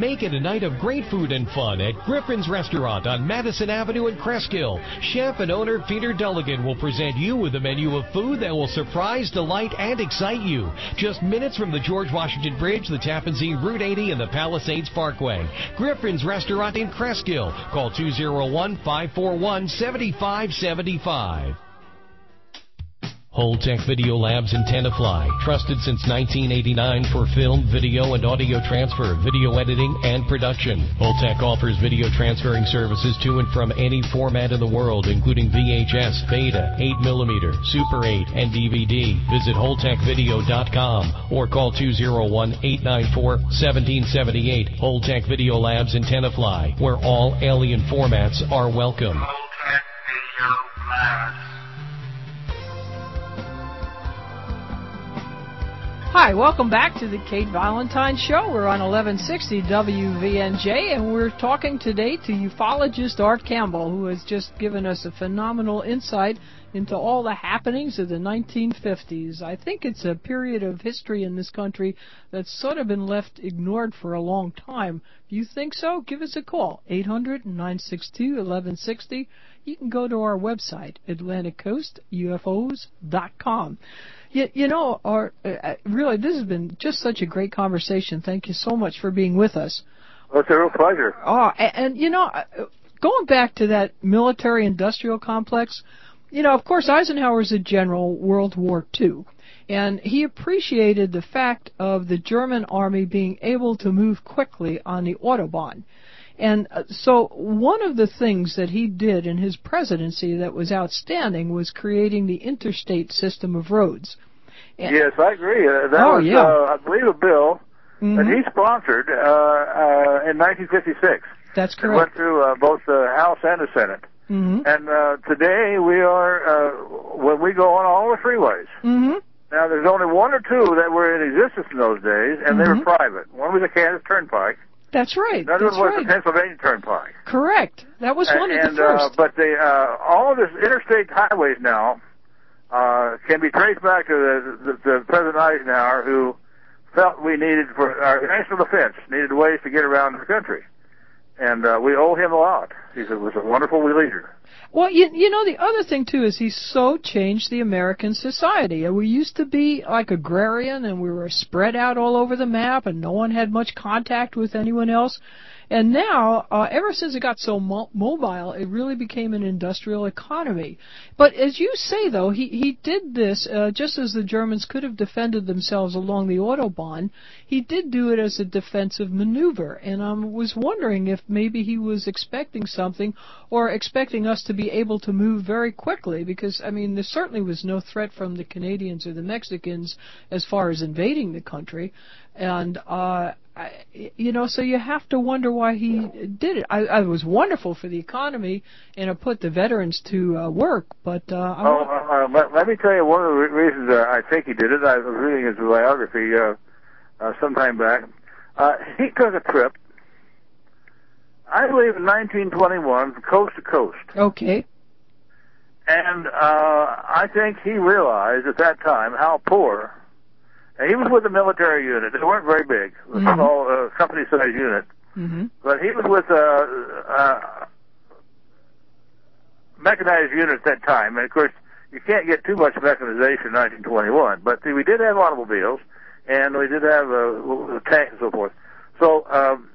Make it a night of great food and fun at Griffin's Restaurant on Madison Avenue in Cresskill. Chef and owner Peter Dulligan will present you with a menu of food that will surprise, delight, and excite you. Just minutes from the George Washington Bridge, the Tappan Zee, Route 80, and the Palisades Parkway. Griffin's Restaurant in Cresskill. Call 201-541-7575. Holtec Video Labs in Tenafly, trusted since 1989 for film, video, and audio transfer, video editing, and production. Holtec offers video transferring services to and from any format in the world, including VHS, Beta, 8mm, Super 8, and DVD. Visit HoltecVideo.com or call 201-894-1778. Holtec Video Labs in Tenafly, where all alien formats are welcome. Hi, welcome back to the Kate Valentine Show. We're on 1160 WVNJ, and we're talking today to ufologist Art Campbell, who has just given us a phenomenal insight into all the happenings of the 1950s. I think it's a period of history in this country that's sort of been left ignored for a long time. If you think so, give us a call, 800 962 1160. You can go to our website, AtlanticCoastUFOs.com. You, you know, or uh, really, this has been just such a great conversation. Thank you so much for being with us. Well, it's a real pleasure. Oh, and, and you know, uh, going back to that military-industrial complex, you know, of course, Eisenhower Eisenhower's a general World War II, and he appreciated the fact of the German army being able to move quickly on the autobahn. And uh, so one of the things that he did in his presidency that was outstanding was creating the interstate system of roads. And- Yes, I agree. Uh, that Oh, was, yeah. uh, I believe, a bill that Mhm. he sponsored uh, uh, in 1956. That's It went through uh, both the House and the Senate. Mhm. And uh, today we are, uh, when we go on all the freeways, Mhm. now there's only one or two that were in existence in those days, and they were private. One was the Kansas Turnpike, That's right. another That's one was right. the Pennsylvania Turnpike. Correct. That was one and, of the uh, first. but they, uh, all of this interstate highways now uh, can be traced back to the, the, the President Eisenhower, who felt we needed for our national defense needed ways to get around the country, and uh, we owe him a lot. He was a wonderful leader. Well, you, you know, the other thing too is he so changed the American society. Uh, We used to be like agrarian and we were spread out all over the map and no one had much contact with anyone else. And now, uh, ever since it got so mo- mobile, it really became an industrial economy. But as you say, though, he, he did this uh, just as the Germans could have defended themselves along the Autobahn. He did do it as a defensive maneuver. And I um, was wondering if maybe he was expecting something or expecting us to be able to move very quickly because, I mean, there certainly was no threat from the Canadians or the Mexicans as far as invading the country. And, uh, I, you know, so you have to wonder why he did it. I, I was wonderful for the economy and it put the veterans to uh, work, but uh, Oh, uh, uh, let, let me tell you one of the re- reasons uh, I think he did it. I was reading his biography uh, uh, some time back. Uh, he took a trip, I believe, in 1921, from coast to coast. okay, And uh, I think he realized at that time how poor. And he was with a military unit. They weren't very big. It was a Mhm. small uh, company-sized unit. hmm But he was with a, a mechanized unit at that time. And of course, you can't get too much mechanization in 1921. But we did have automobiles, and we did have uh, tanks and so forth. So um,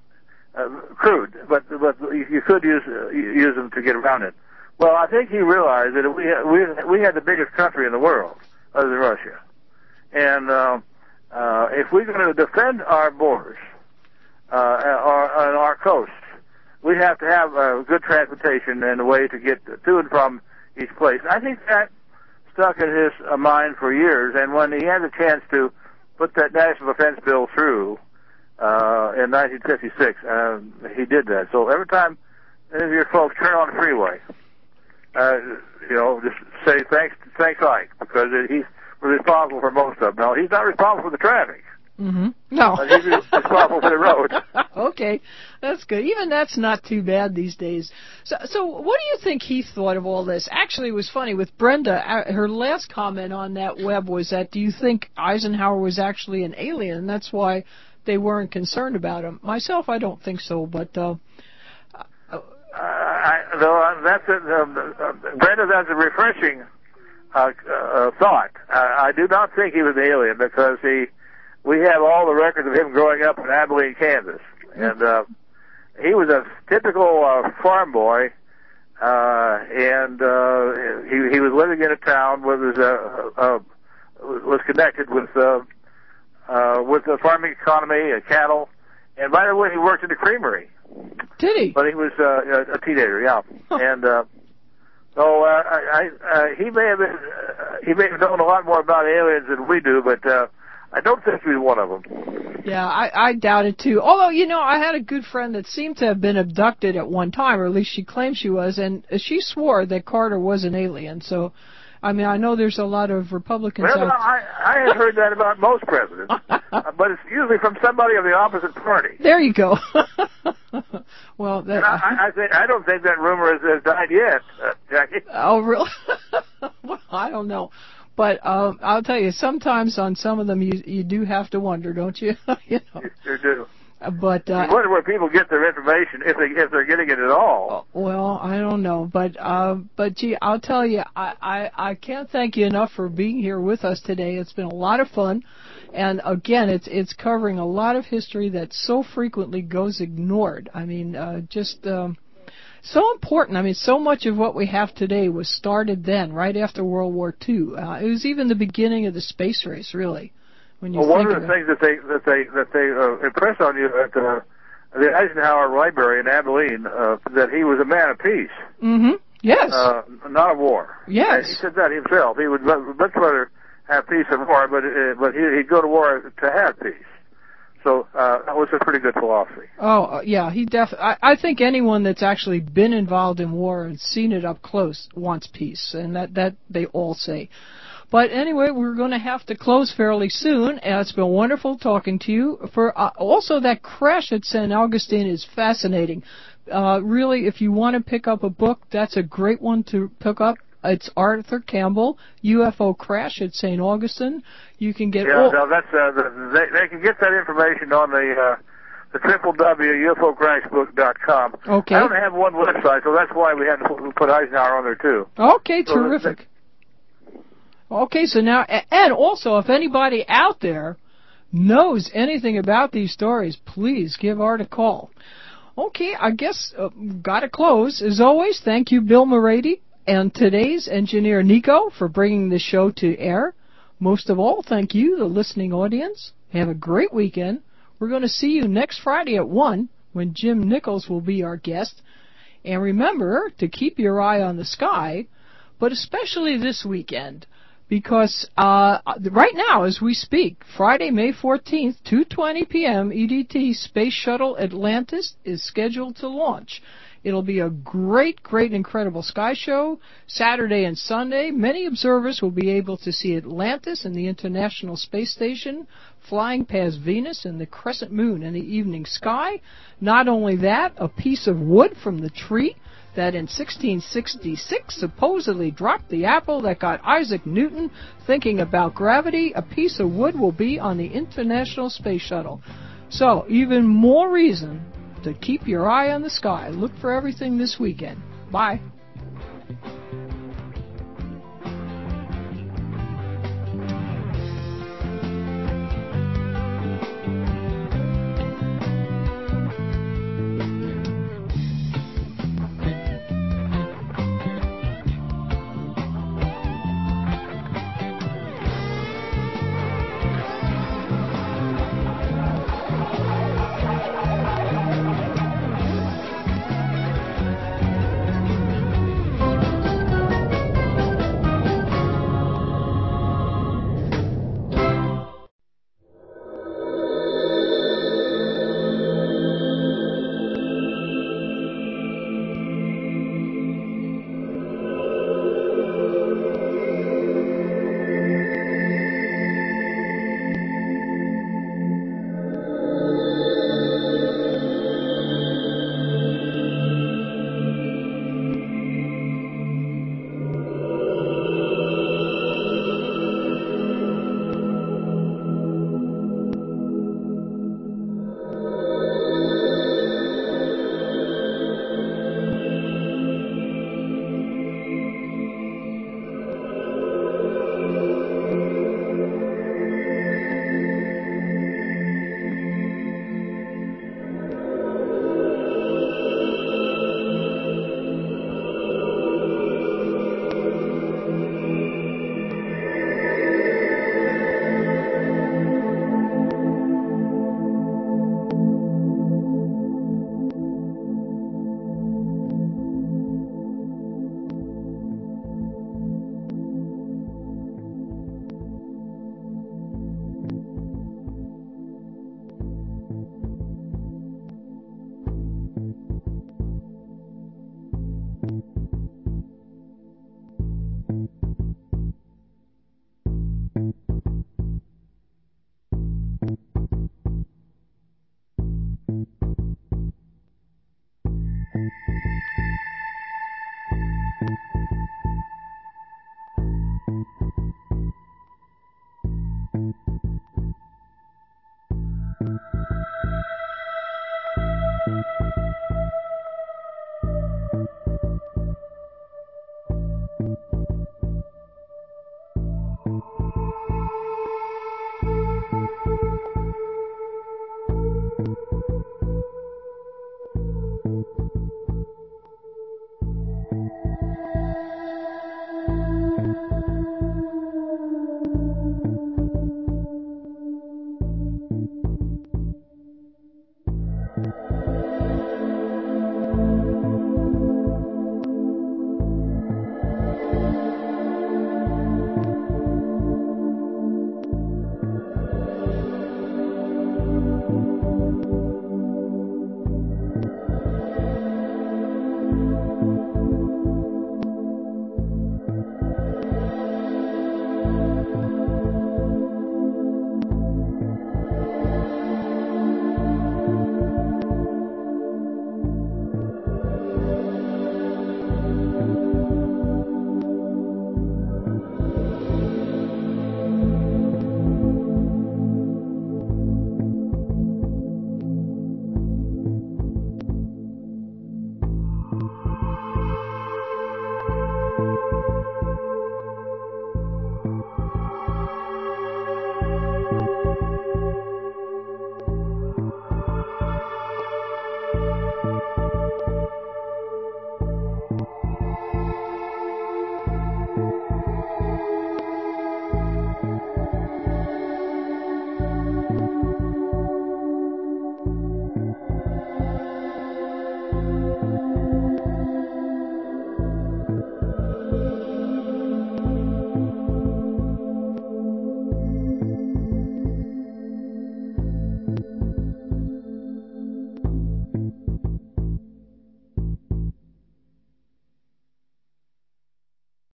uh, crude, but but you could use uh, use them to get around it. Well, I think he realized that we we we had the biggest country in the world, other than Russia, and uh, uh, if we're going to defend our borders uh, or on our coasts, we have to have uh, good transportation and a way to get to and from each place. I think that stuck in his uh, mind for years, and when he had the chance to put that national defense bill through uh, in 1956, uh, he did that. So every time any of your folks turn on the freeway, uh, you know, just say thanks, thanks, Ike, because he's responsible for most of them. No, he's not responsible for the traffic, hmm no, he's responsible for the road. okay, that's good. Even that's not too bad these days. So, so what do you think he thought of all this? Actually, it was funny with Brenda. uh, Her last comment on that web was that, "Do you think Eisenhower was actually an alien?" And that's why they weren't concerned about him. Myself, I don't think so, but. uh Uh, I, though uh, that's a, uh, uh, Brenda, that's a refreshing uh, uh, thought. Uh, I do not think he was an alien because he, we have all the records of him growing up in Abilene, Kansas, and uh, he was a typical uh, farm boy, uh, and uh, he he was living in a town where was uh, uh, was connected with uh, uh, with the farming economy, uh, cattle, and by the way, he worked in the creamery Did he? but he was uh, a teenager, yeah. And uh, so uh, I, I, uh, he may have been, uh, he may have known a lot more about aliens than we do, but uh, I don't think he was one of them. Yeah, I, I doubt it too. Although, you know, I had a good friend that seemed to have been abducted at one time, or at least she claimed she was, and she swore that Carter was an alien. So, I mean, I know there's a lot of Republicans Well, out I, I had heard that about most presidents, but it's usually from somebody of the opposite party. There you go. well, that, I, I, I think I don't think that rumor has, has died yet, uh, Jackie. oh, really? well, I don't know. But um, I'll tell you, sometimes on some of them, you you do have to wonder, don't you? you know. You sure do. But uh, wonder where people get their information if they if they're getting it at all. Well, I don't know, but uh, but gee, I'll tell you, I, I I can't thank you enough for being here with us today. It's been a lot of fun, and again, it's it's covering a lot of history that so frequently goes ignored. I mean, uh, just um, so important. I mean, so much of what we have today was started then, right after World War II. Uh, it was even the beginning of the space race, really. When you Well, one of the things that they that they that they uh, impress on you at uh, the Eisenhower Library in Abilene uh, that he was a man of peace, Mm-hmm. Yes. uh, not of war. Yes. And he said that himself. He would much rather have peace than war, but uh, but he, he'd go to war to have peace. So uh, that was a pretty good philosophy. Oh uh, yeah, he def. I, I think anyone that's actually been involved in war and seen it up close wants peace, and that that they all say. But anyway, we're going to have to close fairly soon. And it's been wonderful talking to you. For uh, also that crash at San Agustin is fascinating. Uh, really, if you want to pick up a book, that's a great one to pick up. It's Arthur Campbell, UFO Crash at St. Augustine. You can get Yeah, all. no, that's uh, the, they they can get that information on the uh, the triple W UFOCrashbook.com. Okay. I don't have one website, so that's why we had to put- put Eisenhower on there too. Okay, So terrific. Okay, so now, and also, if anybody out there knows anything about these stories, please give Art a call. Okay, I guess uh, gotta close. As always, thank you, Bill Morady, and today's engineer Nico for bringing the show to air. Most of all, thank you, the listening audience. Have a great weekend. We're going to see you next Friday at 1 when Jim Nichols will be our guest. And remember to keep your eye on the sky, but especially this weekend because uh, right now, as we speak, Friday, May 14th, 2:20 p.m. EDT, Space Shuttle Atlantis is scheduled to launch. It'll be a great, great, incredible sky show. Saturday and Sunday, many observers will be able to see Atlantis and the International Space Station flying past Venus and the crescent moon in the evening sky. Not only that, a piece of wood from the tree that in 1666 supposedly dropped the apple that got Isaac Newton thinking about gravity, a piece of wood will be on the International Space Shuttle. So, even more reason to keep your eye on the sky. Look for everything this weekend. Bye.